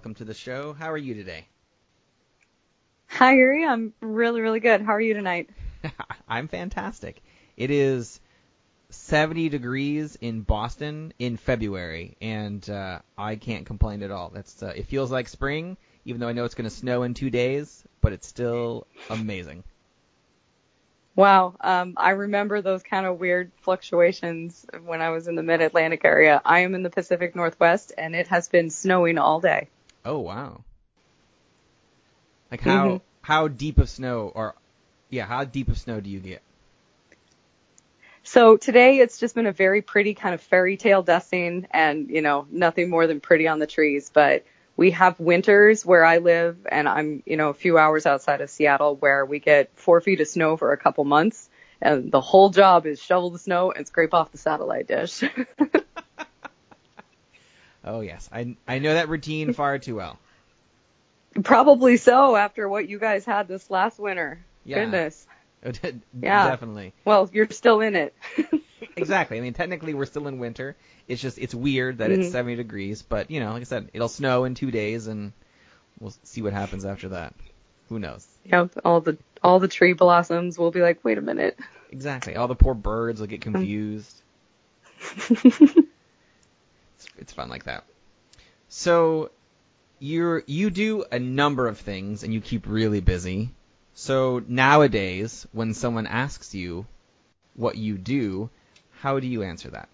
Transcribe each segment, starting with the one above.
Welcome to the show. How are you today? Hi, Yuri. I'm really, really good. How are you tonight? I'm fantastic. It is 70 degrees in Boston in February, and uh, I can't complain at all. That's uh, it feels like spring, even though I know it's going to snow in two days, but it's still amazing. Wow. Um, I remember those kind of weird fluctuations when I was in the mid Atlantic area. I am in the Pacific Northwest, and it has been snowing all day. Oh wow! Like how Mhm. how deep of snow, or yeah, how deep of snow do you get? So today it's just been a very pretty kind of fairy tale dusting and, you know, nothing more than pretty on the trees. But we have winters where I live and I'm, you know, a few hours outside of Seattle where we get four feet of snow for a couple months. And the whole job is shovel the snow and scrape off the satellite dish. Oh yes, I I know that routine far too well. Probably so after what you guys had this last winter. Yeah. Goodness. yeah, definitely. Well, you're still in it. Exactly. I mean, technically we're still in winter. It's just it's weird that it's Mhm. 70 degrees, but you know, like I said, it'll snow in two days, and we'll see what happens after that. Who knows? Yeah, all the all the tree blossoms will be like, wait a minute. Exactly. All the poor birds will get confused. It's, fun like that. So you're you do a number of things, and you keep really busy. So nowadays, when someone asks you what you do, how do you answer that?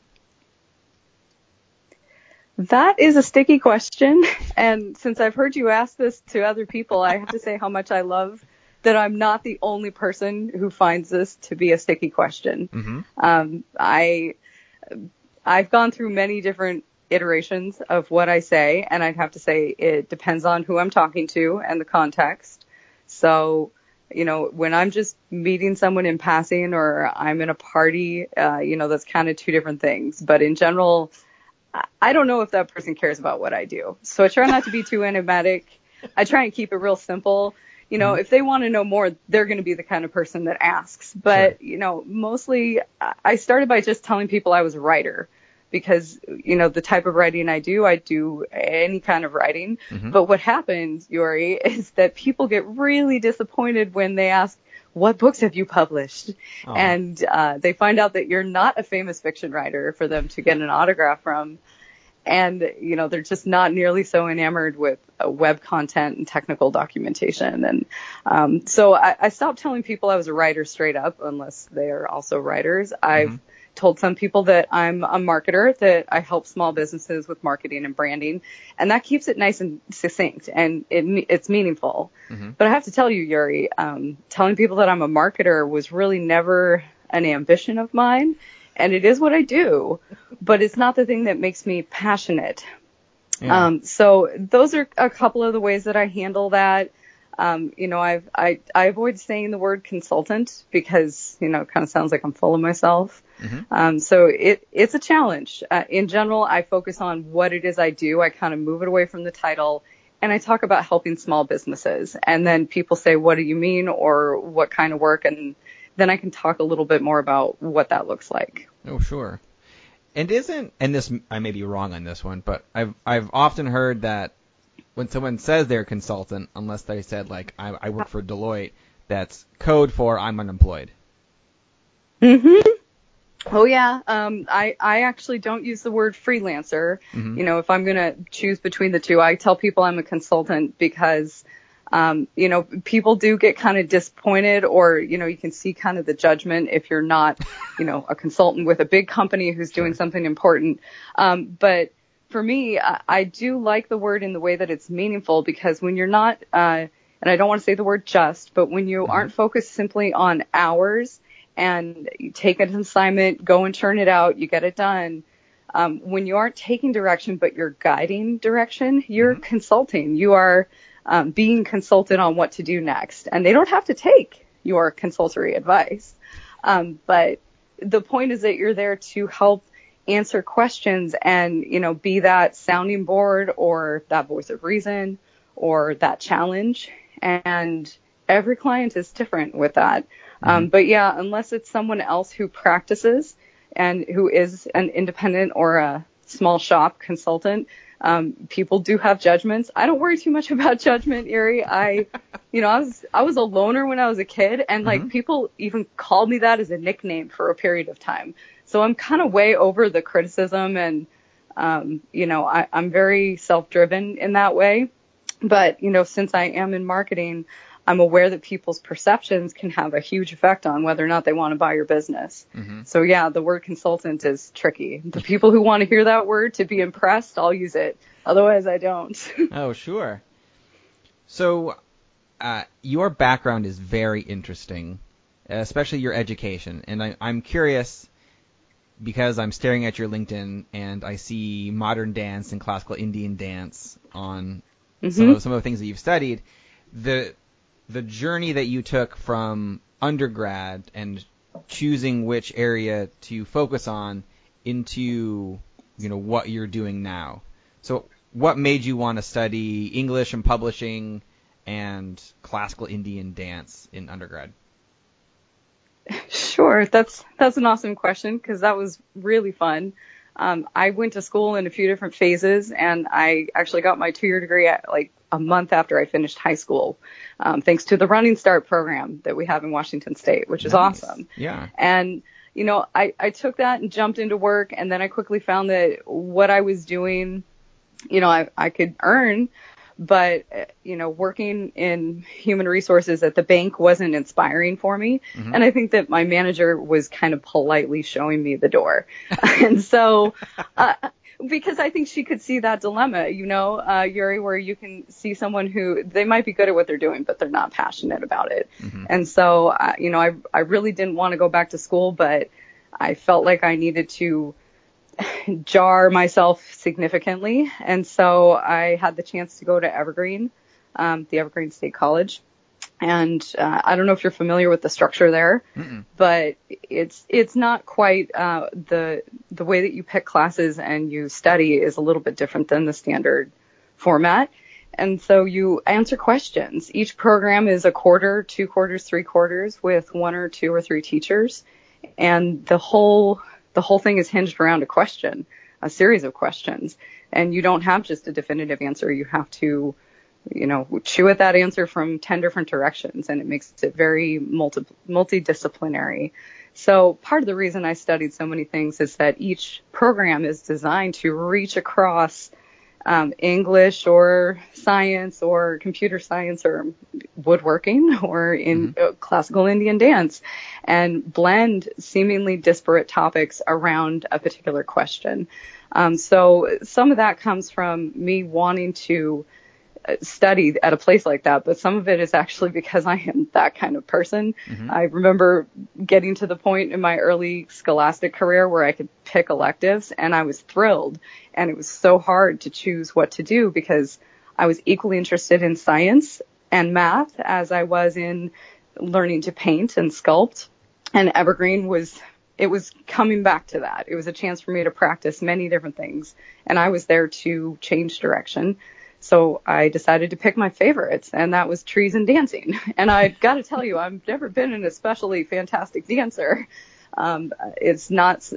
That is a sticky question. And since I've heard you ask this to other people, I have to say how much I love that I'm not the only person who finds this to be a sticky question. Mm-hmm. Um, I, I've gone through many different iterations of what I say, and I'd have to say it depends on who I'm talking to and the context. So, you know, when I'm just meeting someone in passing or I'm in a party, uh, you know, that's kind of two different things. But in general, I- don't know if that person cares about what I do. So I try not to be too enigmatic. I try and keep it real simple. You know, if they want to know more, they're going to be the kind of person that asks. But, you know, mostly I started by just telling people I was a writer because, you know, the type of writing I do, I do any kind of writing. But what happens, Yuri, is that people get really disappointed when they ask, what books have you published? Aw. And uh, they find out that you're not a famous fiction writer for them to get an autograph from. And, you know, they're just not nearly so enamored with uh, web content and technical documentation. And um, so I, I stopped telling people I was a writer straight up, unless they are also writers. I've told some people that I'm a marketer, that I help small businesses with marketing and branding, and that keeps it nice and succinct and it, it's meaningful. But I have to tell you, Yuri, um, telling people that I'm a marketer was really never an ambition of mine, and it is what I do, but it's not the thing that makes me passionate. Yeah. Um, so those are a couple of the ways that I handle that. Um, you know, I've, I, I avoid saying the word consultant because, you know, it kind of sounds like I'm full of myself. Um, so it, it's a challenge. Uh, in general, I focus on what it is I do. I kind of move it away from the title and I talk about helping small businesses. And then people say, what do you mean? Or what kind of work? And then I can talk a little bit more about what that looks like. Oh, sure. And isn't and this I may be wrong on this one, but I've I've often heard that when someone says they're a consultant, unless they said like I, I work for Deloitte, that's code for I'm unemployed. Mhm. Oh yeah. Um, I, I actually don't use the word freelancer. You know, if I'm going to choose between the two, I tell people I'm a consultant because, um, you know, people do get kind of disappointed or, you know, you can see kind of the judgment if you're not, you know, a consultant with a big company who's doing something important. Um, but for me, I, I do like the word in the way that it's meaningful because when you're not, uh, and I don't want to say the word just, but when you aren't focused simply on hours and you take an assignment, go and turn it out, you get it done. Um, when you aren't taking direction, but you're guiding direction, you're consulting. You are um, being consulted on what to do next, and they don't have to take your consultory advice. Um, but the point is that you're there to help answer questions and you know be that sounding board or that voice of reason or that challenge. And every client is different with that. Um, but yeah unless it's someone else who practices and who is an independent or a small shop consultant um, people do have judgments. I don't worry too much about judgment Yuri. i you know i was i was a loner when i was a kid and like people even called me that as a nickname for a period of time so I'm kind of way over the criticism and, um, you know, I, I'm very self-driven in that way. But, you know, since I am in marketing, I'm aware that people's perceptions can have a huge effect on whether or not they want to buy your business. So yeah, the word consultant is tricky. The people who want to hear that word to be impressed, I'll use it. Otherwise I don't. Oh, sure. So, uh, your background is very interesting, especially your education, and I, I'm curious because I'm staring at your LinkedIn and I see modern dance and classical Indian dance on some of mm-hmm. some of the things that you've studied. The the journey that you took from undergrad and choosing which area to focus on into you know what you're doing now. So what made you want to study English and publishing and classical Indian dance in undergrad? Sure, that's that's an awesome question because that was really fun. Um, I went to school in a few different phases, and I actually got my two-year degree at like a month after I finished high school, um, thanks to the Running Start program that we have in Washington State, which is Nice. awesome. Yeah. And you know, I I took that and jumped into work, and then I quickly found that what I was doing, you know, I I could earn, but uh, you know, working in human resources at the bank wasn't inspiring for me, and I think that my manager was kind of politely showing me the door, and so. Uh, because I think she could see that dilemma, you know, uh, Yuri, where you can see someone who they might be good at what they're doing, but they're not passionate about it. And so, uh, you know, I, I really didn't want to go back to school, but I felt like I needed to jar myself significantly. And so I had the chance to go to Evergreen, um, the Evergreen State College. And uh, I don't know if you're familiar with the structure there, but it's it's not quite uh, the the way that you pick classes and you study is a little bit different than the standard format. And so you answer questions. Each program is a quarter, two quarters, three quarters with one or two or three teachers. And the whole, the whole thing is hinged around a question, a series of questions. And you don't have just a definitive answer. You have to, you know, chew at that answer from 10 different directions and it makes it very multi, multidisciplinary. So part of the reason I studied so many things is that each program is designed to reach across um, English or science or computer science or woodworking or in uh, classical Indian dance and blend seemingly disparate topics around a particular question. Um, so some of that comes from me wanting to study at a place like that, but some of it is actually because I am that kind of person. Mm-hmm. I remember getting to the point in my early scholastic career where I could pick electives and I was thrilled and it was so hard to choose what to do because I was equally interested in science and math as I was in learning to paint and sculpt. And Evergreen was, it was coming back to that. It was a chance for me to practice many different things. And I was there to change direction. So I decided to pick my favorites, and that was trees and dancing. And I've got to tell you, I've never been an especially fantastic dancer. Um, it's not,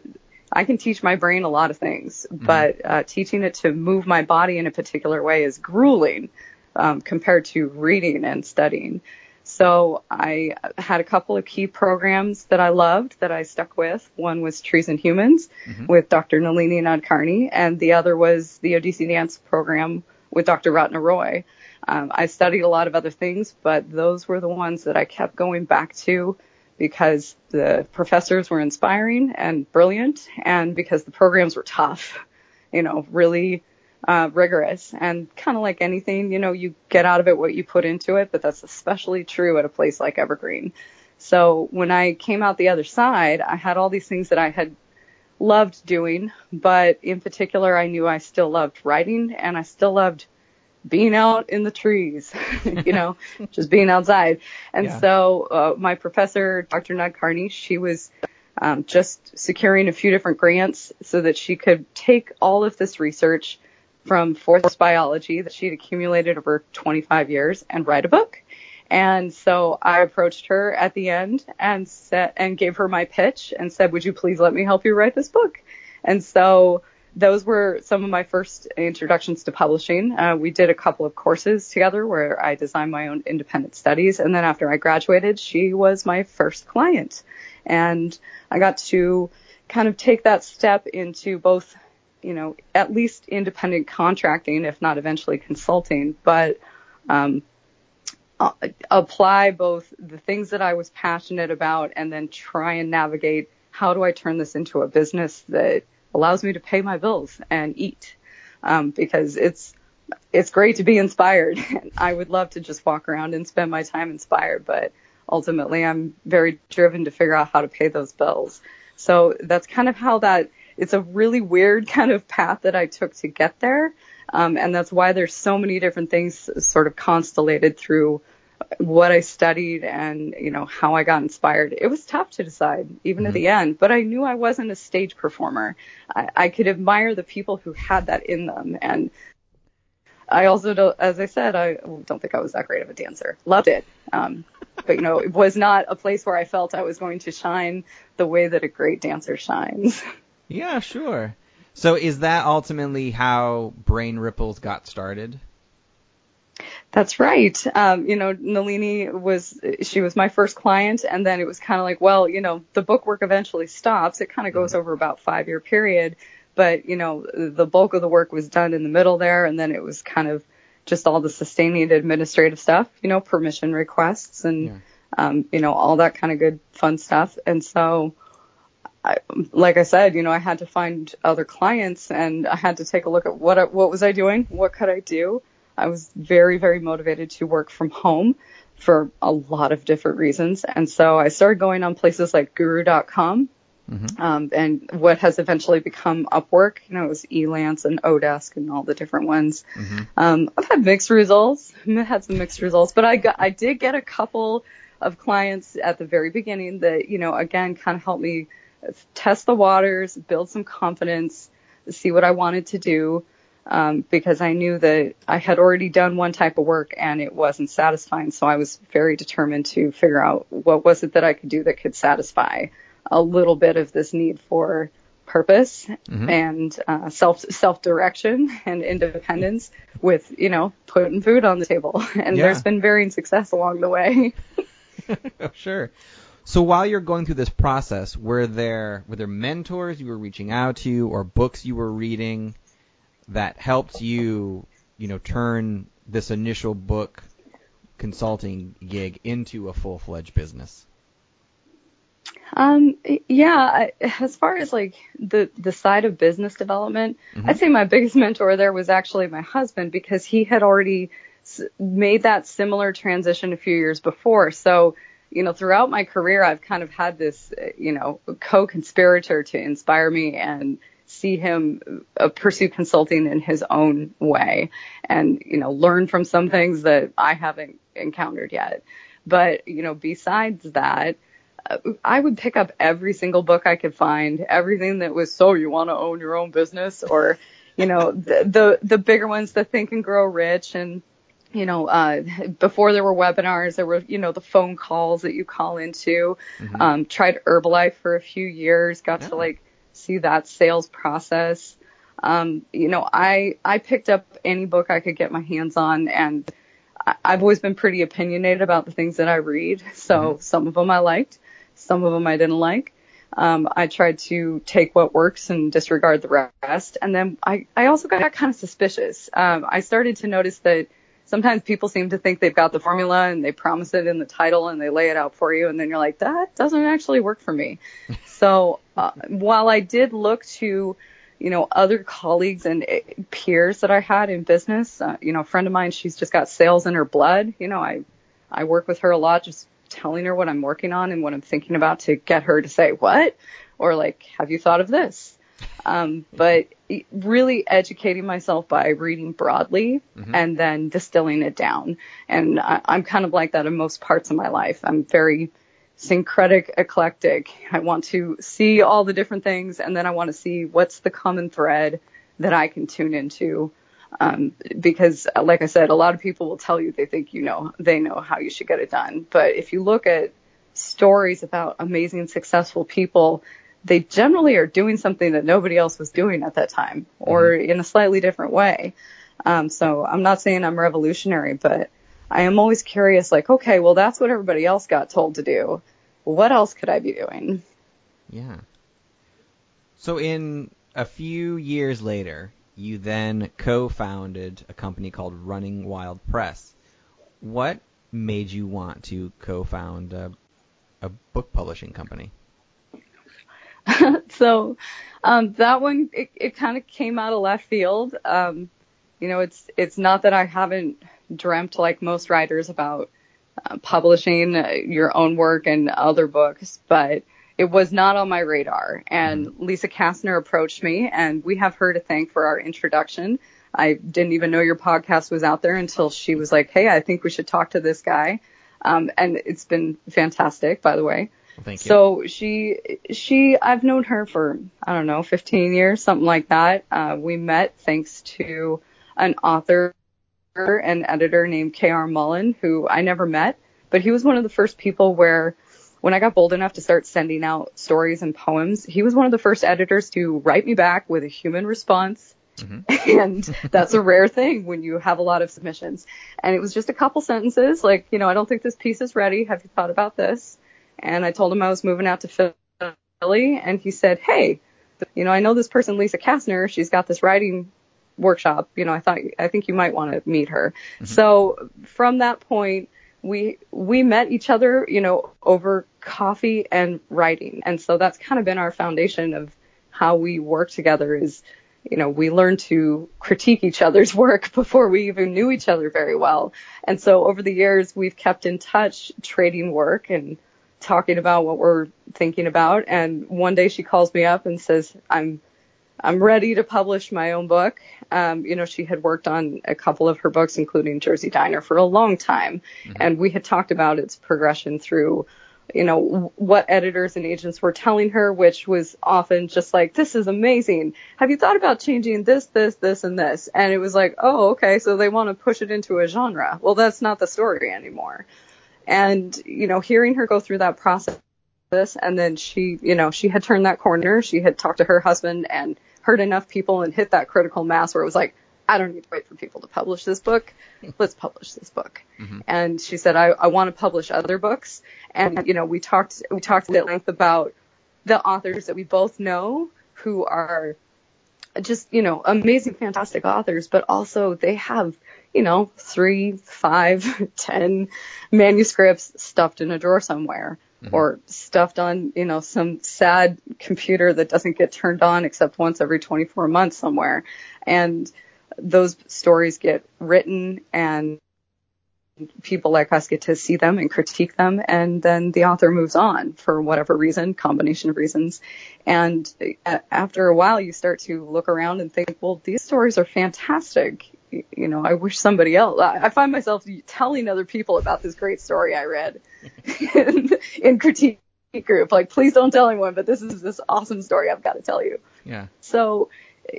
I can teach my brain a lot of things, but uh, teaching it to move my body in a particular way is grueling um, compared to reading and studying. So I had a couple of key programs that I loved that I stuck with. One was Trees and Humans with Dr. Nalini Nadkarni, and the other was the Odissi Dance program with Dr. Ratna Roy. Um, I studied a lot of other things, but those were the ones that I kept going back to because the professors were inspiring and brilliant and because the programs were tough. You know, really uh, rigorous and kind of like anything, you know, you get out of it what you put into it, but that's especially true at a place like Evergreen. So when I came out the other side, I had all these things that I had loved doing, but in particular, I knew I still loved writing and I still loved being out in the trees, you know, just being outside. And yeah. so uh, my professor, Dr. Nadkarni, she was um, just securing a few different grants so that she could take all of this research from forest biology that she'd accumulated over 25 years and write a book. And so I approached her at the end and said, and gave her my pitch and said, would you please let me help you write this book? And so those were some of my first introductions to publishing. Uh, we did a couple of courses together where I designed my own independent studies. And then after I graduated, she was my first client. And I got to kind of take that step into both, you know, at least independent contracting, if not eventually consulting, but, um, uh, apply both the things that I was passionate about and then try and navigate how do I turn this into a business that allows me to pay my bills and eat. Um, because it's, it's great to be inspired. I would love to just walk around and spend my time inspired, but ultimately I'm very driven to figure out how to pay those bills. So that's kind of how that, it's a really weird kind of path that I took to get there. Um, and that's why there's so many different things sort of constellated through what I studied and, you know, how I got inspired. It was tough to decide, even mm-hmm. at the end, but I knew I wasn't a stage performer. I, I could admire the people who had that in them. And I also, don't, as I said, I don't think I was that great of a dancer. Loved it. Um, but you know, it was not a place where I felt I was going to shine the way that a great dancer shines. Yeah, sure. So is that ultimately how Brain Ripples got started? That's right. Um, you know, Nalini was, she was my first client and then it was kind of like, well, you know, the book work eventually stops. It kind of goes mm-hmm. over about five year period, but you know, the bulk of the work was done in the middle there and then it was kind of just all the sustaining administrative stuff, you know, permission requests and, yeah. um, you know, all that kind of good fun stuff. And so, I, like I said, you know, I had to find other clients and I had to take a look at what, what was I doing? What could I do? I was very, very motivated to work from home for a lot of different reasons. And so I started going on places like guru.com. Mm-hmm. Um, and what has eventually become Upwork, you know, it was Elance and Odesk and all the different ones. Mm-hmm. Um, I've had mixed results. I've had some mixed results, but I got, I did get a couple of clients at the very beginning that, you know, again, kind of helped me test the waters, build some confidence, see what I wanted to do um, because I knew that I had already done one type of work and it wasn't satisfying. So I was very determined to figure out what was it that I could do that could satisfy a little bit of this need for purpose mm-hmm. and uh, self self direction and independence with you know putting food on the table. And yeah. there's been varying success along the way. oh, sure. So while you're going through this process, were there were there mentors you were reaching out to or books you were reading that helped you, you know, turn this initial book consulting gig into a full-fledged business? Um, yeah, as far as like the, the side of business development, mm-hmm. I'd say my biggest mentor there was actually my husband because he had already made that similar transition a few years before. So, you know, throughout my career, I've kind of had this, you know, co-conspirator to inspire me and see him uh, pursue consulting in his own way and, you know, learn from some things that I haven't encountered yet. But, you know, besides that, uh, I would pick up every single book I could find, everything that was so you want to own your own business or, you know, the, the, the bigger ones, the Think and Grow Rich and, you know, uh, before there were webinars, there were, you know, the phone calls that you call into. Mm-hmm. Um, tried Herbalife for a few years, got yeah. to like see that sales process. Um, you know, I, I picked up any book I could get my hands on and I, I've always been pretty opinionated about the things that I read. So mm-hmm. some of them I liked, some of them I didn't like. Um, I tried to take what works and disregard the rest. And then I, I also got kind of suspicious. Um, I started to notice that sometimes people seem to think they've got the formula and they promise it in the title and they lay it out for you and then you're like that doesn't actually work for me so uh, while i did look to you know, other colleagues and eh, peers that I had in business. Uh, you know, a friend of mine, she's just got sales in her blood. You know, I, I work with her a lot, just telling her what I'm working on and what I'm thinking about to get her to say what, or like, have you thought of this? Um, but really educating myself by reading broadly mm-hmm. and then distilling it down. And I, I'm kind of like that in most parts of my life. I'm very syncretic, eclectic. I want to see all the different things and then I want to see what's the common thread that I can tune into. Um, because like I said, a lot of people will tell you they think you know, they know how you should get it done. But if you look at stories about amazing, successful people, they generally are doing something that nobody else was doing at that time or mm-hmm. in a slightly different way. Um, so I'm not saying I'm revolutionary, but I am always curious, like, okay, well, that's what everybody else got told to do. What else could I be doing? Yeah. So in a few years later, you then co-founded a company called Running Wild Press. What made you want to co-found a, a book publishing company? so um, that one it, it kind of came out of left field. Um, you know, it's it's not that I haven't dreamt like most writers about uh, publishing uh, your own work and other books, but it was not on my radar. And mm-hmm. Lisa Kastner approached me, and we have her to thank for our introduction. I didn't even know your podcast was out there until she was like, "Hey, I think we should talk to this guy." Um, and it's been fantastic, by the way. Thank you. So she, she, I've known her for I don't know, 15 years, something like that. Uh, we met thanks to an author and editor named K.R. Mullen, who I never met, but he was one of the first people where when I got bold enough to start sending out stories and poems, he was one of the first editors to write me back with a human response. Mm-hmm. And that's a rare thing when you have a lot of submissions. And it was just a couple sentences like, you know, I don't think this piece is ready. Have you thought about this? And I told him I was moving out to Philly and he said, Hey, you know, I know this person, Lisa Kastner. She's got this writing workshop, you know, I thought I think you might want to meet her. Mm-hmm. So from that point, we we met each other, you know, over coffee and writing, and so that's kind of been our foundation of how we work together. Is you know, we learned to critique each other's work before we even knew each other very well. And so over the years, we've kept in touch, trading work and talking about what we're thinking about. And one day she calls me up and says, I'm I'm ready to publish my own book. Um, you know, she had worked on a couple of her books, including Jersey Diner, for a long time, mm-hmm. and we had talked about its progression through, you know, what editors and agents were telling her, which was often just like, "This is amazing. Have you thought about changing this, this, this, and this?" And it was like, "Oh, okay, so they want to push it into a genre. Well, that's not the story anymore." And you know, hearing her go through that process and then she, you know, she had turned that corner. She had talked to her husband and heard enough people and hit that critical mass where it was like, I don't need to wait for people to publish this book. Let's publish this book. Mm-hmm. And she said, I, I want to publish other books. And, you know, we talked, we talked at length about the authors that we both know who are just, you know, amazing, fantastic authors, but also they have, you know, three, five, ten manuscripts stuffed in a drawer somewhere mm-hmm. or stuffed on, you know, some sad computer that doesn't get turned on except once every 24 months somewhere. And those stories get written and people like us get to see them and critique them and then the author moves on for whatever reason combination of reasons and after a while you start to look around and think well these stories are fantastic you know, I wish somebody else. I find myself telling other people about this great story I read in, in critique group. Like, please don't tell anyone, but this is this awesome story I've got to tell you. Yeah. So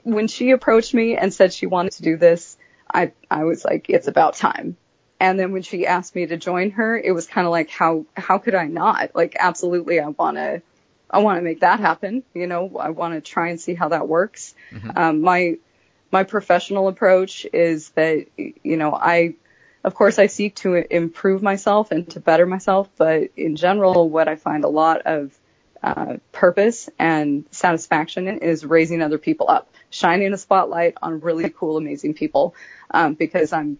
when she approached me and said she wanted to do this, I I was like, it's about time. And then when she asked me to join her, it was kind of like, how how could I not? Like, absolutely, I want to. I want to make that happen. You know, I want to try and see how that works. Mm-hmm. Um, my my professional approach is that, you know, I, of course, I seek to improve myself and to better myself, but in general, what I find a lot of uh, purpose and satisfaction is raising other people up, shining a spotlight on really cool, amazing people, um, because I'm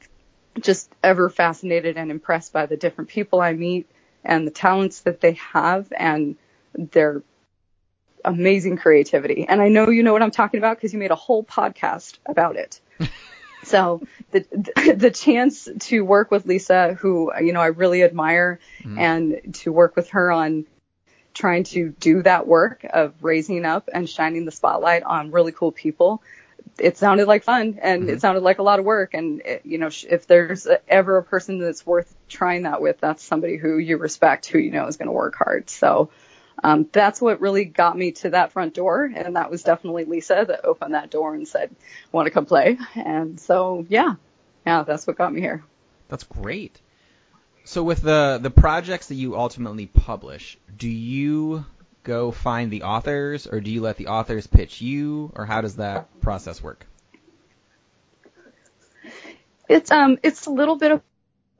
just ever fascinated and impressed by the different people I meet and the talents that they have and their amazing creativity. And I know you know what I'm talking about because you made a whole podcast about it. so the the chance to work with Lisa, who you know I really admire, mm-hmm. and to work with her on trying to do that work of raising up and shining the spotlight on really cool people it sounded like fun and mm-hmm. it sounded like a lot of work. And it, you know, if there's ever a person that's worth trying that with, that's somebody who you respect, who you know is going to work hard. So um, that's what really got me to that front door, and that was definitely Lisa that opened that door and said, "Want to come play?" And so yeah, yeah, that's what got me here. That's great. So with the the projects that you ultimately publish, do you go find the authors, or do you let the authors pitch you, or how does that process work? It's um it's a little bit of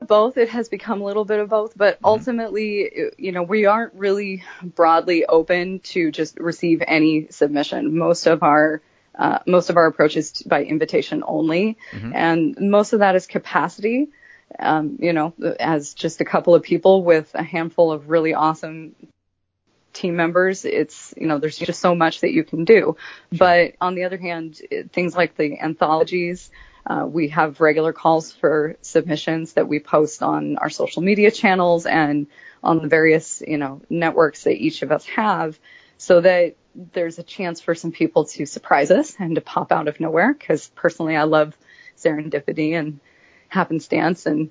both. It has become a little bit of both, but mm-hmm. ultimately, you know, we aren't really broadly open to just receive any submission. Most of our uh, most of our approach is by invitation only, mm-hmm. and most of that is capacity. Um, you know, as just a couple of people with a handful of really awesome team members, it's, you know, there's just so much that you can do. But on the other hand, things like the anthologies, uh, we have regular calls for submissions that we post on our social media channels and on the various, you know, networks that each of us have so that there's a chance for some people to surprise us and to pop out of nowhere. Cause personally, I love serendipity and happenstance and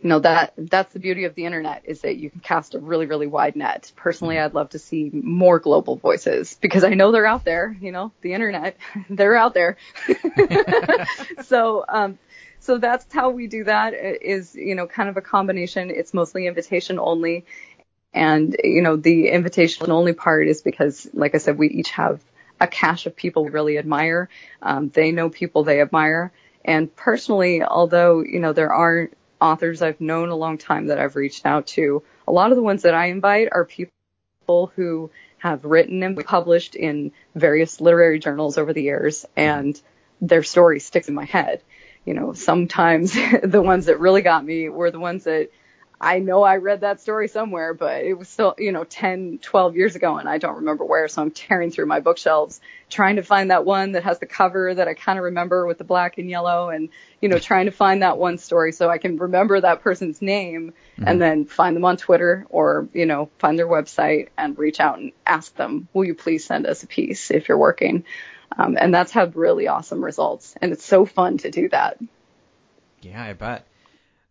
you know that that's the beauty of the internet is that you can cast a really really wide net. Personally i'd love to see more global voices because i know they're out there you know the internet they're out there. So um so that's how we do that is you know kind of a combination. It's mostly invitation only and you know the invitation only part is because like i said we each have a cache of people we really admire. Um, they know people they admire. And personally although you know there aren't authors I've known a long time that I've reached out to. A lot of the ones that I invite are people who have written and published in various literary journals over the years and their story sticks in my head. You know, sometimes the ones that really got me were the ones that I know I read that story somewhere, but it was still, you know, 10, 12 years ago and I don't remember where. So I'm tearing through my bookshelves trying to find that one that has the cover that I kind of remember with the black and yellow and, you know, trying to find that one story so I can remember that person's name mm-hmm. and then find them on Twitter or, you know, find their website and reach out and ask them, will you please send us a piece if you're working? Um, and that's had really awesome results. And it's so fun to do that. Yeah, I bet.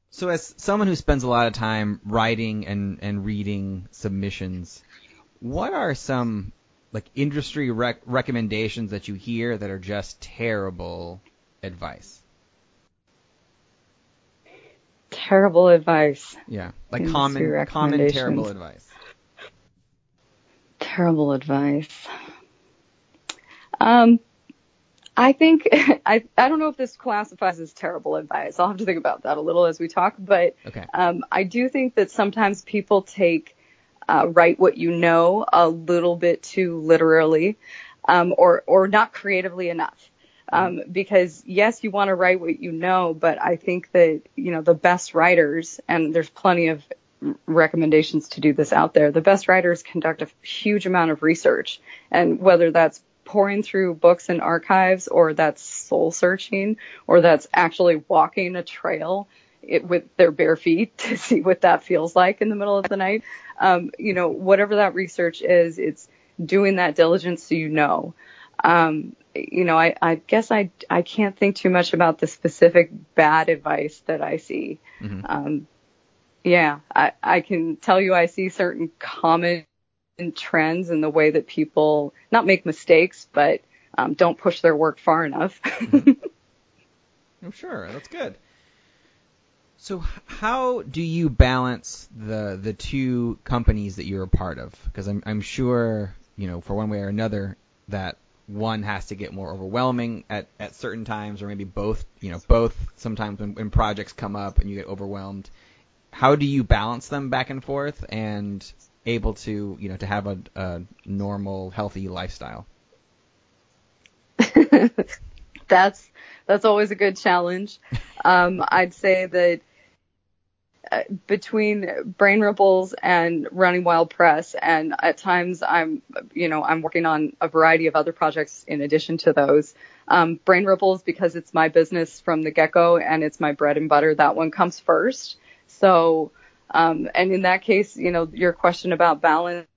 So, as someone who spends a lot of time writing and, and reading submissions, what are some like industry rec- recommendations that you hear that are just terrible advice? Terrible advice. Yeah, like common, common terrible advice. Terrible advice. Um, I think I I don't know if this classifies as terrible advice. I'll have to think about that a little as we talk. But okay. um, I do think that sometimes people take uh, write what you know a little bit too literally, um, or or not creatively enough. Um, because yes, you want to write what you know, but I think that you know the best writers, and there's plenty of recommendations to do this out there. The best writers conduct a huge amount of research, and whether that's poring through books and archives, or that's soul searching, or that's actually walking a trail it, with their bare feet to see what that feels like in the middle of the night. Um, you know, whatever that research is, it's doing that diligence so you know. Um, you know, I, I guess I, I can't think too much about the specific bad advice that I see. Mm-hmm. Um, yeah, I, I can tell you I see certain common trends and the way that people not make mistakes, but um, don't push their work far enough. mm-hmm. Sure that's good. So how do you balance the the two companies that you're a part of? Because I'm I'm sure you know for one way or another that one has to get more overwhelming at, at certain times, or maybe both. You know, both sometimes when, when projects come up and you get overwhelmed. How do you balance them back and forth and able to you know to have a, a normal healthy lifestyle that's that's always a good challenge um, i'd say that uh, between Brain Ripples and Running Wild Press, and at times I'm, you know, I'm working on a variety of other projects in addition to those. Um, Brain Ripples because it's my business from the get-go and it's my bread and butter. That one comes first. So, um, and in that case, you know, your question about balance,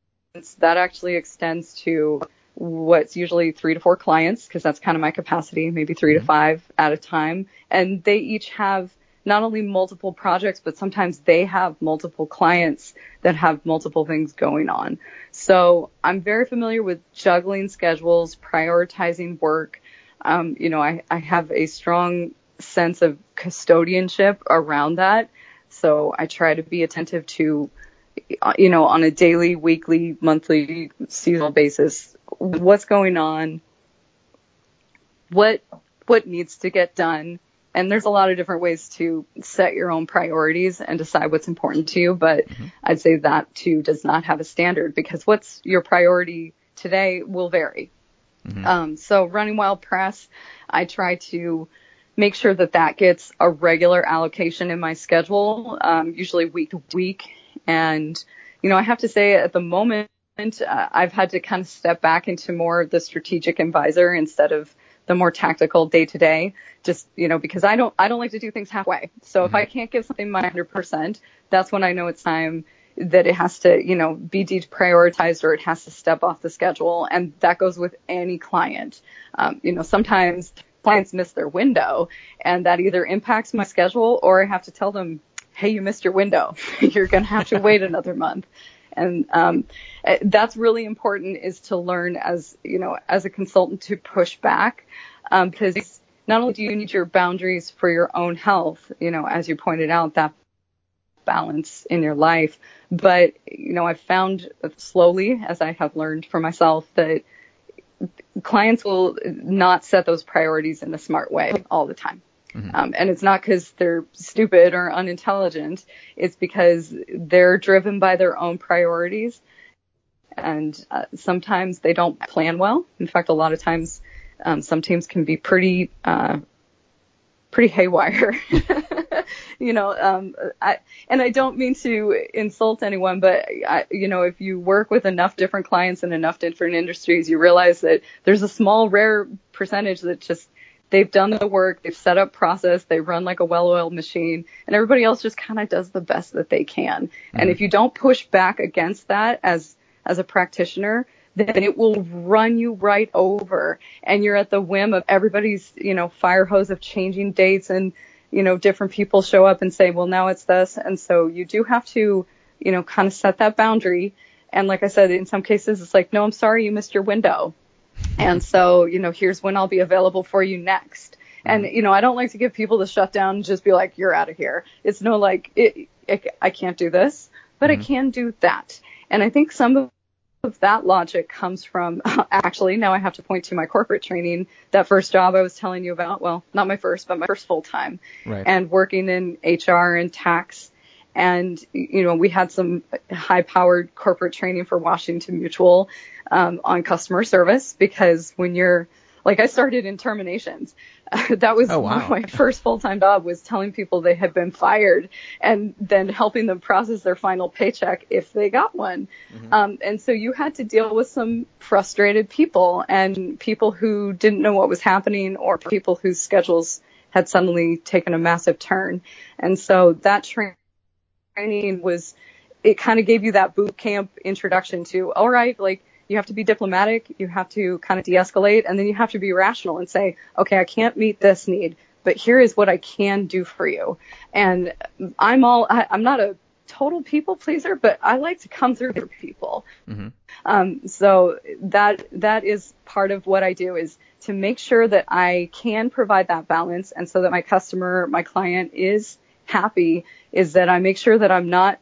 that actually extends to what's usually three to four clients because that's kind of my capacity, maybe 3 mm-hmm. to five at a time. And they each have not only multiple projects, but sometimes they have multiple clients that have multiple things going on. So I'm very familiar with juggling schedules, prioritizing work. Um, you know, I, I have a strong sense of custodianship around that. So I try to be attentive to, you know, on a daily, weekly, monthly, seasonal basis, what's going on, what, what needs to get done, and there's a lot of different ways to set your own priorities and decide what's important to you, but mm-hmm. I'd say that too does not have a standard because what's your priority today will vary. Mm-hmm. Um, so running wild press, I try to make sure that that gets a regular allocation in my schedule, um, usually week to week. And, you know, I have to say at the moment, uh, I've had to kind of step back into more of the strategic advisor instead of the more tactical day to day just you know because i don't i don't like to do things halfway so mm-hmm. if i mm-hmm. can't give something my 100% that's when i know it's time that it has to you know be deprioritized or it has to step off the schedule and that goes with any client um, you know sometimes clients miss their window and that either impacts my schedule or i have to tell them hey you missed your window. You're going to have to wait another month. And um, eh, that's really important is to learn as you know as a consultant to push back um, because not only do you need your boundaries for your own health you know as you pointed out that balance in your life but you know i've found slowly as i have learned for myself that clients will not set those priorities in a smart way all the time Mm-hmm. Um, and it's not because they're stupid or unintelligent. It's because they're driven by their own priorities. And uh, sometimes they don't plan well. In fact, a lot of times, um, some teams can be pretty, uh, pretty haywire. you know, um, I, and I don't mean to insult anyone, but I, you know, if you work with enough different clients in enough different industries, you realize that there's a small, rare percentage that just they've done the work, they've set up process, they run like a well-oiled machine, and everybody else just kind of does the best that they can. Mm-hmm. And if you don't push back against that as as a practitioner, then it will run you right over and you're at the whim of everybody's, you know, fire hose of changing dates and, you know, different people show up and say, well, now it's this. And so you do have to, you know, kind of set that boundary. And like I said, in some cases, it's like, no, I'm sorry, you missed your window. And so, you know, here's when I'll be available for you next. And, mm-hmm. you know, I don't like to give people the shutdown and just be like, you're out of here. It's no like, it, it, I can't do this, but mm-hmm. I can do that. And I think some of that logic comes from actually now I have to point to my corporate training. That first job I was telling you about, well, not my first, but my first full time right. and working in HR and tax. And, you know, we had some high powered corporate training for Washington Mutual um, on customer service because when you're like I started in terminations. Uh, that was oh, wow. my first full-time job was telling people they had been fired and then helping them process their final paycheck if they got one. Mm-hmm. Um, and so you had to deal with some frustrated people and people who didn't know what was happening or people whose schedules had suddenly taken a massive turn. And so that training was, it kind of gave you that boot camp introduction to, all right, like you have to be diplomatic, you have to kind of de-escalate, and then you have to be rational and say, okay, I can't meet this need, but here is what I can do for you. And I'm all, I, I'm not a total people pleaser, but I like to come through for people. Mm-hmm. Um, so that that is part of what I do is to make sure that I can provide that balance, and so that my customer, my client is happy. Is that I make sure that I'm not,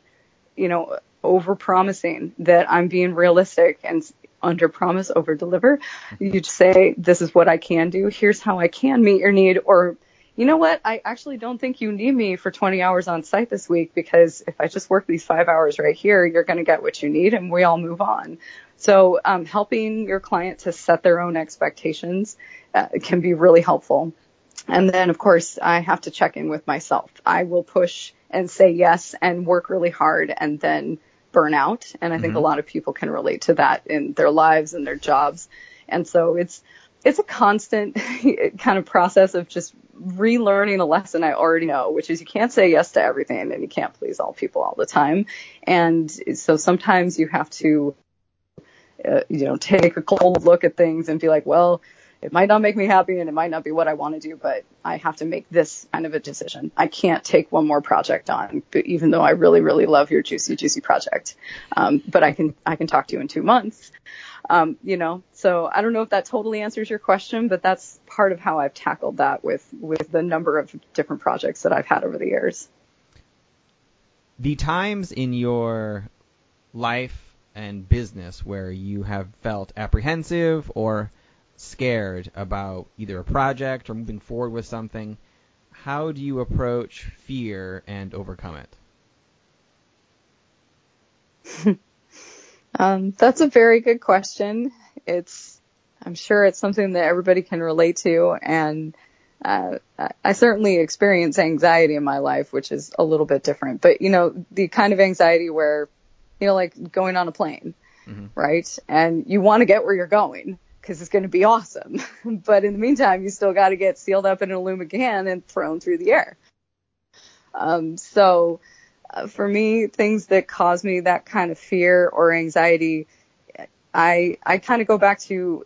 you know, over promising, that I'm being realistic and under promise, over deliver. You say, this is what I can do. Here's how I can meet your need. Or, you know what? I actually don't think you need me for 20 hours on site this week because if I just work these five hours right here, you're going to get what you need and we all move on. So, um, helping your client to set their own expectations uh, can be really helpful. and then of course I have to check in with myself. I will push and say yes and work really hard and then burn out. And I think Mm-hmm. a lot of people can relate to that in their lives and their jobs. And so it's, it's a constant kind of process of just relearning a lesson I already know, which is you can't say yes to everything and you can't please all people all the time. And so sometimes you have to, uh, you know, take a cold look at things and be like, well, it might not make me happy and it might not be what I want to do, but I have to make this kind of a decision. I can't take one more project on, even though I really, really love your juicy, juicy project. Um, but I can, I can talk to you in two months. Um, you know, so I don't know if that totally answers your question, but that's part of how I've tackled that with, with the number of different projects that I've had over the years. The times in your life and business where you have felt apprehensive or scared about either a project or moving forward with something, how do you approach fear and overcome it? Um, that's a very good question. It's, I'm sure it's something that everybody can relate to, and uh, I- I certainly experience anxiety in my life, which is a little bit different. But you know, the kind of anxiety where, you know, like going on a plane, right? And you want to get where you're going because it's going to be awesome. but in the meantime, you still got to get sealed up in an aluminum can and thrown through the air. Um, so uh, for me, things that cause me that kind of fear or anxiety, I I kind of go back to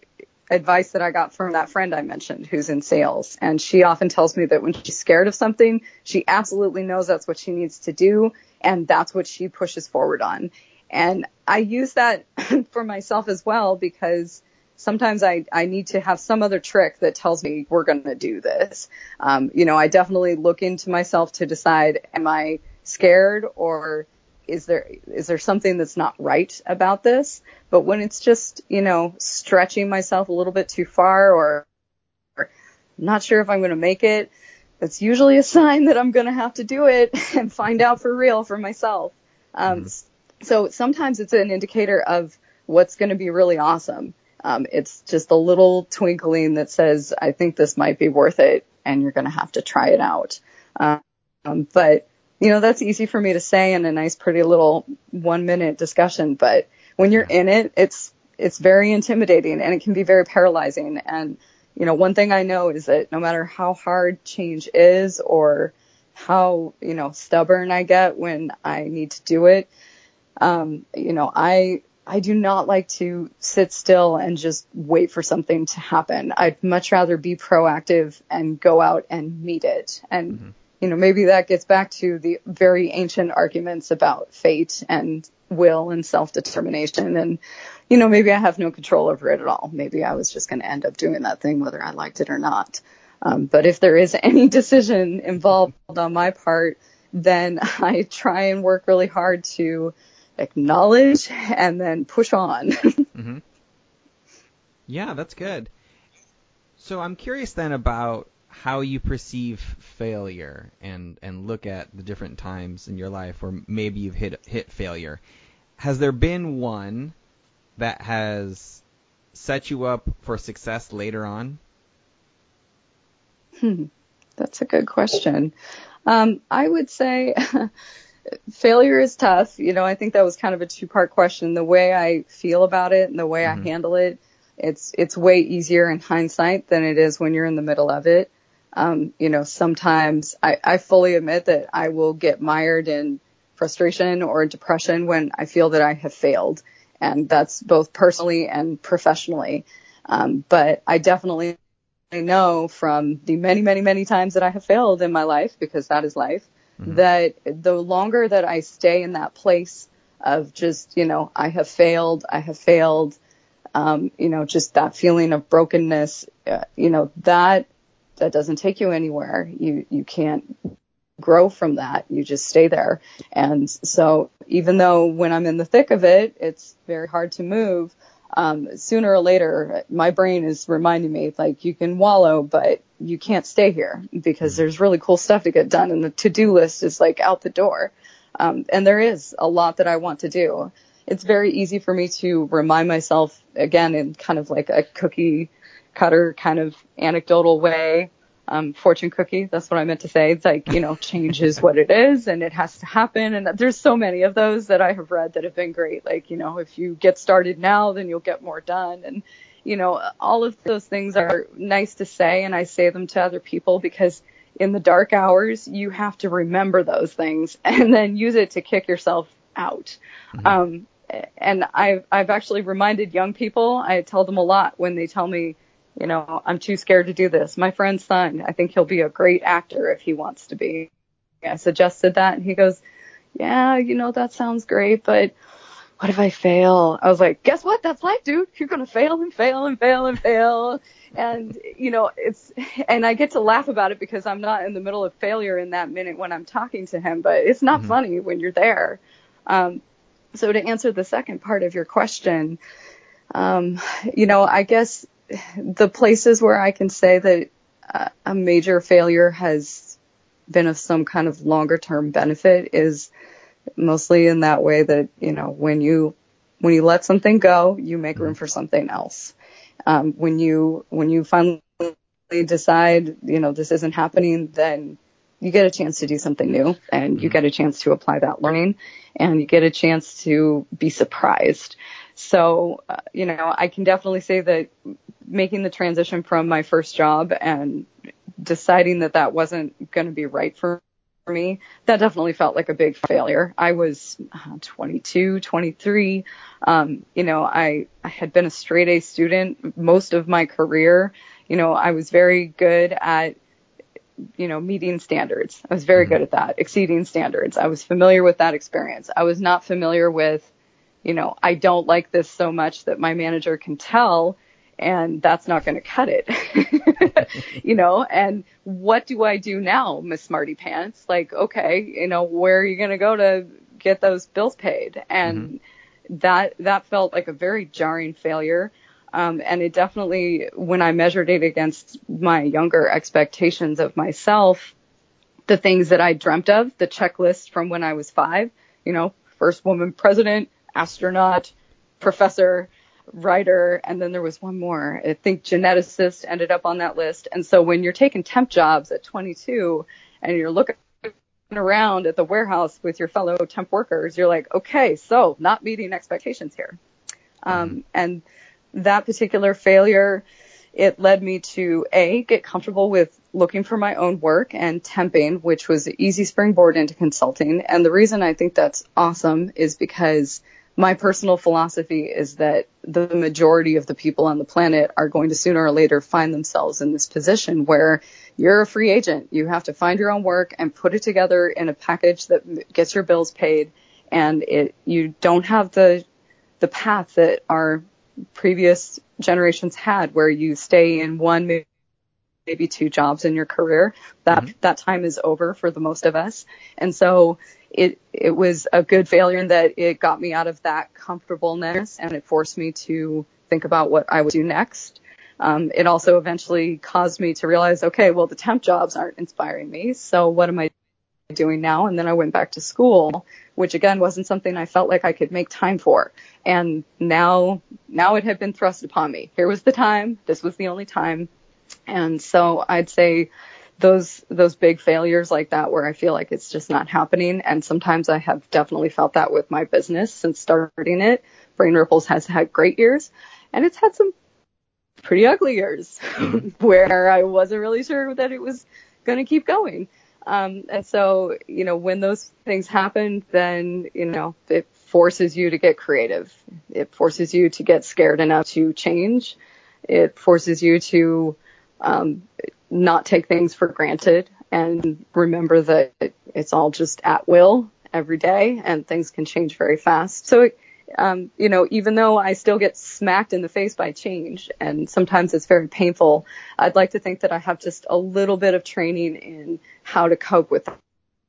advice that I got from that friend I mentioned who's in sales, and she often tells me that when she's scared of something, she absolutely knows that's what she needs to do, and that's what she pushes forward on. And I use that for myself as well because sometimes I, I need to have some other trick that tells me we're going to do this. Um, you know, I definitely look into myself to decide, am I scared or is there, is there something that's not right about this? But when it's just, you know, stretching myself a little bit too far or, or not sure if I'm going to make it, that's usually a sign that I'm going to have to do it and find out for real for myself. Um, so sometimes it's an indicator of what's going to be really awesome. Um, it's just a little twinkling that says, I think this might be worth it and you're going to have to try it out. Um, but you know, that's easy for me to say in a nice, pretty little one minute discussion. But when you're in it, it's, it's very intimidating and it can be very paralyzing. And, you know, one thing I know is that no matter how hard change is or how, you know, stubborn I get when I need to do it, um, you know, I, I do not like to sit still and just wait for something to happen. I'd much rather be proactive and go out and meet it. And, you know, maybe that gets back to the very ancient arguments about fate and will and self-determination. And, you know, maybe I have no control over it at all. Maybe I was just going to end up doing that thing whether I liked it or not. Um, but if there is any decision involved on my part, then I try and work really hard to acknowledge and then push on. Yeah, that's good. So I'm curious then about how you perceive failure and and look at the different times in your life where maybe you've hit hit failure. Has there been one that has set you up for success later on? That's a good question. Um, I would say failure is tough. You know, I think that was kind of a two part question. The way I feel about it and the way I handle it, it's, it's way easier in hindsight than it is when you're in the middle of it. Um, you know, sometimes I, I fully admit that I will get mired in frustration or depression when I feel that I have failed. And that's both personally and professionally. Um, but I definitely know from the many, many, many times that I have failed in my life, because that is life, that the longer that I stay in that place of just, you know, I have failed, I have failed, um, you know, just that feeling of brokenness, uh, you know, that, that doesn't take you anywhere. You, you can't grow from that. You just stay there. And so even though when I'm in the thick of it, it's very hard to move, um, sooner or later, my brain is reminding me like you can wallow, but you can't stay here because there's really cool stuff to get done and the to-do list is like out the door. Um, and there is a lot that I want to do. It's very easy for me to remind myself again in kind of like a cookie cutter kind of anecdotal way. um, fortune cookie. That's what I meant to say. It's like, you know, change is what it is and it has to happen. And there's so many of those that I have read that have been great. Like, you know, if you get started now, then you'll get more done. And, you know, all of those things are nice to say. And I say them to other people because in the dark hours, you have to remember those things and then use it to kick yourself out. Mm-hmm. Um, and I've, I've actually reminded young people, I tell them a lot when they tell me, you know, I'm too scared to do this. My friend's son, I think he'll be a great actor if he wants to be. I suggested that and he goes, yeah, you know, that sounds great, but what if I fail? I was like, guess what? That's life, dude. You're going to fail and fail and fail and fail. And, you know, it's, and I get to laugh about it because I'm not in the middle of failure in that minute when I'm talking to him, but it's not mm-hmm. funny when you're there. Um, so to answer the second part of your question, um, you know, I guess the places where I can say that uh, a major failure has been of some kind of longer term benefit is mostly in that way that, you know, when you, when you let something go, you make room for something else. Um, when you, when you finally decide, you know, this isn't happening, then you get a chance to do something new and you mm-hmm. get a chance to apply that learning and you get a chance to be surprised. So, uh, you know, I can definitely say that making the transition from my first job and deciding that that wasn't going to be right for me, that definitely felt like a big failure. I was uh, 22, 23. Um, you know, I, I had been a straight A student most of my career. You know, I was very good at you know, meeting standards. I was very mm-hmm. good at that, exceeding standards. I was familiar with that experience. I was not familiar with, you know, I don't like this so much that my manager can tell and that's not going to cut it. you know, and what do I do now, Miss Smarty Pants? Like, okay, you know, where are you going to go to get those bills paid? And mm-hmm. that, that felt like a very jarring failure. Um, and it definitely, when I measured it against my younger expectations of myself, the things that I dreamt of, the checklist from when I was five, you know, first woman president, astronaut, professor, writer, and then there was one more. I think geneticist ended up on that list. And so when you're taking temp jobs at 22 and you're looking around at the warehouse with your fellow temp workers, you're like, okay, so not meeting expectations here. Um, and that particular failure, it led me to A, get comfortable with looking for my own work and temping, which was an easy springboard into consulting. And the reason I think that's awesome is because my personal philosophy is that the majority of the people on the planet are going to sooner or later find themselves in this position where you're a free agent. You have to find your own work and put it together in a package that gets your bills paid. And it, you don't have the, the path that our previous generations had where you stay in one maybe two jobs in your career that mm-hmm. that time is over for the most of us and so it it was a good failure in that it got me out of that comfortableness and it forced me to think about what I would do next um, it also eventually caused me to realize okay well the temp jobs aren't inspiring me so what am I doing now and then I went back to school which again wasn't something I felt like I could make time for. And now, now it had been thrust upon me. Here was the time. This was the only time. And so I'd say those, those big failures like that where I feel like it's just not happening. And sometimes I have definitely felt that with my business since starting it. Brain Ripples has had great years and it's had some pretty ugly years where I wasn't really sure that it was going to keep going. Um, and so, you know, when those things happen, then, you know, it forces you to get creative. It forces you to get scared enough to change. It forces you to, um, not take things for granted and remember that it's all just at will every day and things can change very fast. So um, you know, even though I still get smacked in the face by change and sometimes it's very painful, I'd like to think that I have just a little bit of training in how to cope with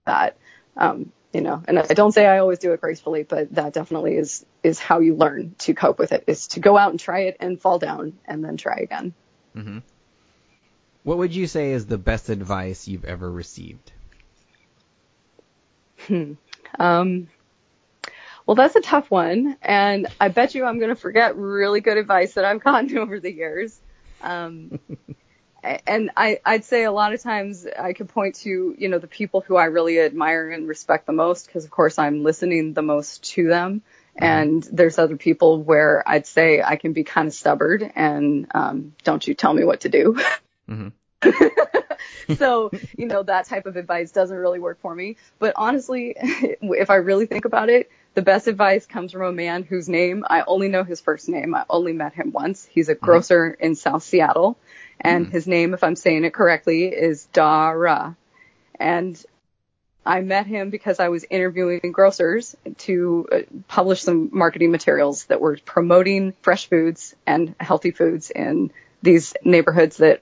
that. Um, you know, and I don't say I always do it gracefully, but that definitely is, is how you learn to cope with it is to go out and try it and fall down and then try again. Mm-hmm. What would you say is the best advice you've ever received? Hmm. Um, well, that's a tough one, and I bet you I'm going to forget really good advice that I've gotten over the years. Um, and I, I'd say a lot of times I could point to, you know, the people who I really admire and respect the most, because of course I'm listening the most to them. Mm-hmm. And there's other people where I'd say I can be kind of stubborn and, um, don't you tell me what to do. Mm-hmm. so, you know, that type of advice doesn't really work for me. But honestly, if I really think about it, the best advice comes from a man whose name I only know his first name. I only met him once. He's a mm-hmm. grocer mm-hmm. in South Seattle, and mm-hmm. his name, if I'm saying it correctly, is Dara. And I met him because I was interviewing grocers to uh, publish some marketing materials that were promoting fresh foods and healthy foods in these neighborhoods that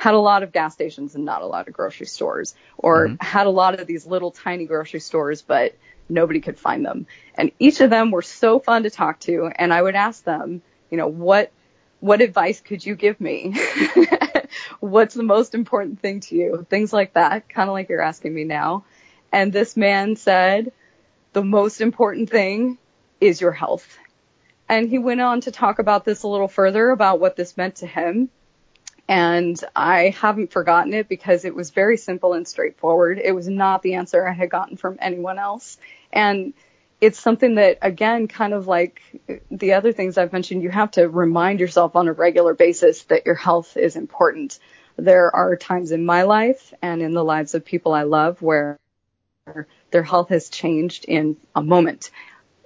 had a lot of gas stations and not a lot of grocery stores, or mm-hmm. had a lot of these little tiny grocery stores, but nobody could find them. And each of them were so fun to talk to. And I would ask them, you know, what, what advice could you give me? What's the most important thing to you? Things like that, kind of like you're asking me now. And this man said, the most important thing is your health. And he went on to talk about this a little further about what this meant to him. And I haven't forgotten it because it was very simple and straightforward. It was not the answer I had gotten from anyone else. And it's something that, again, kind of like the other things I've mentioned, you have to remind yourself on a regular basis that your health is important. There are times in my life and in the lives of people I love where their health has changed in a moment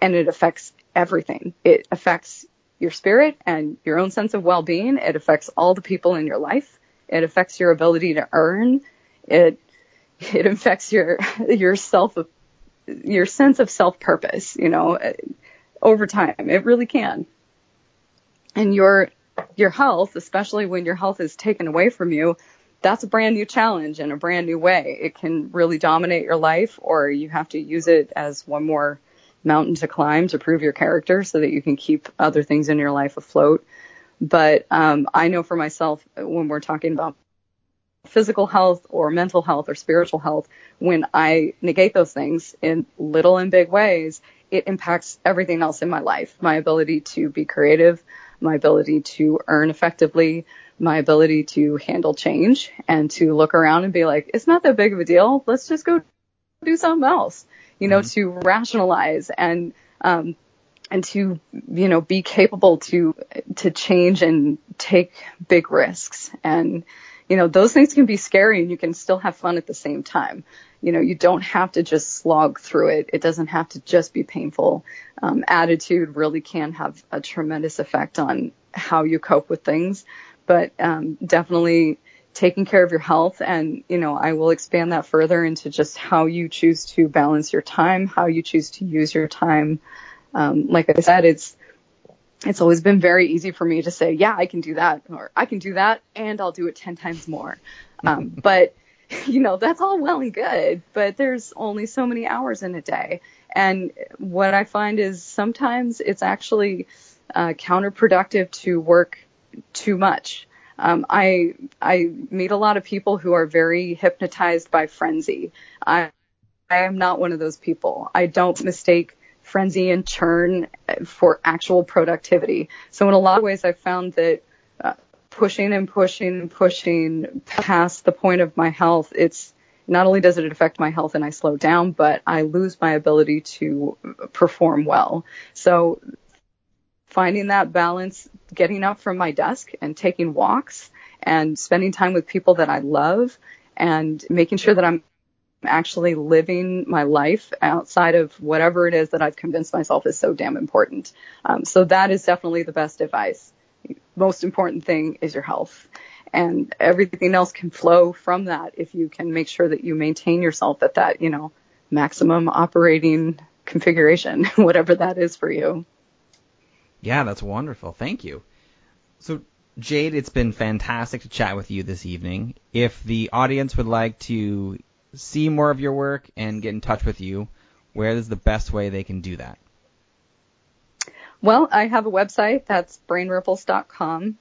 and it affects everything. It affects your spirit and your own sense of well-being. It affects all the people in your life. It affects your ability to earn. It, it affects your, your self your sense of self purpose, you know, over time. It really can. And your, your health, especially when your health is taken away from you, that's a brand new challenge in a brand new way. It can really dominate your life or you have to use it as one more mountain to climb to prove your character so that you can keep other things in your life afloat. But um, I know for myself when we're talking about physical health or mental health or spiritual health, when I negate those things in little and big ways, it impacts everything else in my life. My ability to be creative, my ability to earn effectively, my ability to handle change and to look around and be like, it's not that big of a deal. Let's just go do something else, you know, mm-hmm. to rationalize and, um, and to, you know, be capable to, to change and take big risks and, you know, those things can be scary and you can still have fun at the same time. You know, you don't have to just slog through it. It doesn't have to just be painful. Um, attitude really can have a tremendous effect on how you cope with things, but um, definitely taking care of your health and you know i will expand that further into just how you choose to balance your time how you choose to use your time um, like i said it's it's always been very easy for me to say, yeah, I can do that, or I can do that, and I'll do it 10 times more. Um, but, you know, that's all well and good, but there's only so many hours in a day. And what I find is sometimes it's actually uh, counterproductive to work too much. Um, I I meet a lot of people who are very hypnotized by frenzy. I I am not one of those people. I don't mistake frenzy and churn for actual productivity. So in a lot of ways, I found that uh, pushing and pushing and pushing past the point of my health, it's not only does it affect my health and I slow down, but I lose my ability to perform well. So finding that balance, getting up from my desk and taking walks and spending time with people that I love and making sure that I'm actually living my life outside of whatever it is that I've convinced myself is so damn important. Um, so that is definitely the best advice. Most important thing is your health. And everything else can flow from that if you can make sure that you maintain yourself at that, you know, maximum operating configuration, whatever that is for you. Yeah, that's wonderful. Thank you. So, Jade, it's been fantastic to chat with you this evening. If the audience would like to see more of your work and get in touch with you, where is the best way they can do that? Well, I have a website that's brainripples.com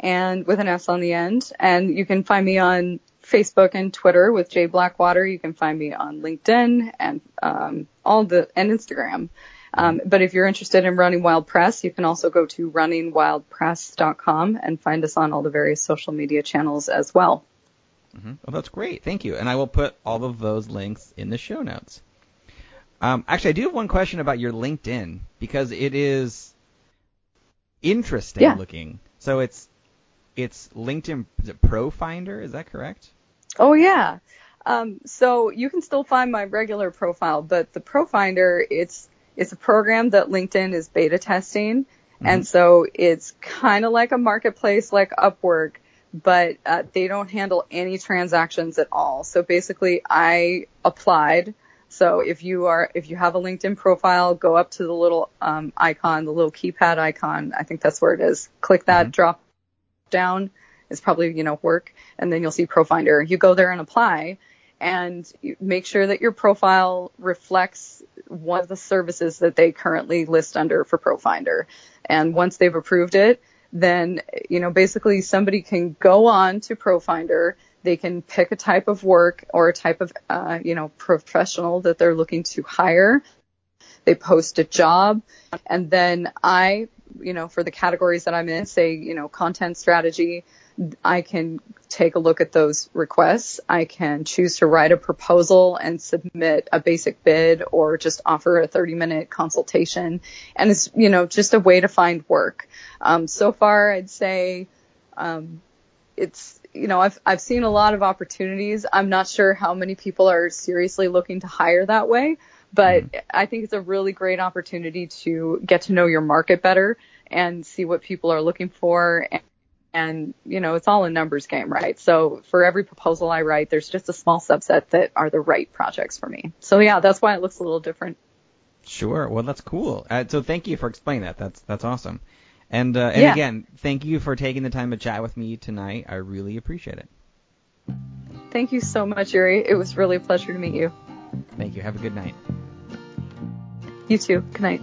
and with an S on the end. And you can find me on Facebook and Twitter with Jade Blackwater. You can find me on LinkedIn and um, all the and Instagram. Um, but if you're interested in Running Wild Press, you can also go to runningwildpress.com and find us on all the various social media channels as well. Mm-hmm. Well, that's great. Thank you. And I will put all of those links in the show notes. Um, actually, I do have one question about your LinkedIn because it is interesting Yeah. looking. So it's it's LinkedIn is it Pro Finder, is that correct? Oh yeah. Um, so you can still find my regular profile, but the Profinder, it's it's a program that LinkedIn is beta testing, and so it's kind of like a marketplace like Upwork, but uh, they don't handle any transactions at all. So basically, I applied. So if you are if you have a LinkedIn profile, go up to the little um, icon, the little keypad icon. I think that's where it is. Click that drop down. It's probably you know work, and then you'll see Profinder. You go there and apply, and make sure that your profile reflects one of the services that they currently list under for Profinder. And once they've approved it, then you know basically somebody can go on to Profinder. They can pick a type of work or a type of uh, you know professional that they're looking to hire. They post a job, and then I, you know, for the categories that I'm in, say you know content strategy, I can take a look at those requests. I can choose to write a proposal and submit a basic bid or just offer a 30 minute consultation. And it's, you know, just a way to find work. Um, so far, I'd say, um, it's, you know, I've, I've seen a lot of opportunities. I'm not sure how many people are seriously looking to hire that way, but I think it's a really great opportunity to get to know your market better and see what people are looking for and and you know it's all a numbers game right so for every proposal i write there's just a small subset that are the right projects for me so yeah that's why it looks a little different Sure. Well, that's cool. Uh, so thank you for explaining that. That's that's awesome. And uh, and Yeah. again, thank you for taking the time to chat with me tonight. I really appreciate it. thank you so much yuri it was really a pleasure to meet you Thank you. Have a good night. you too good night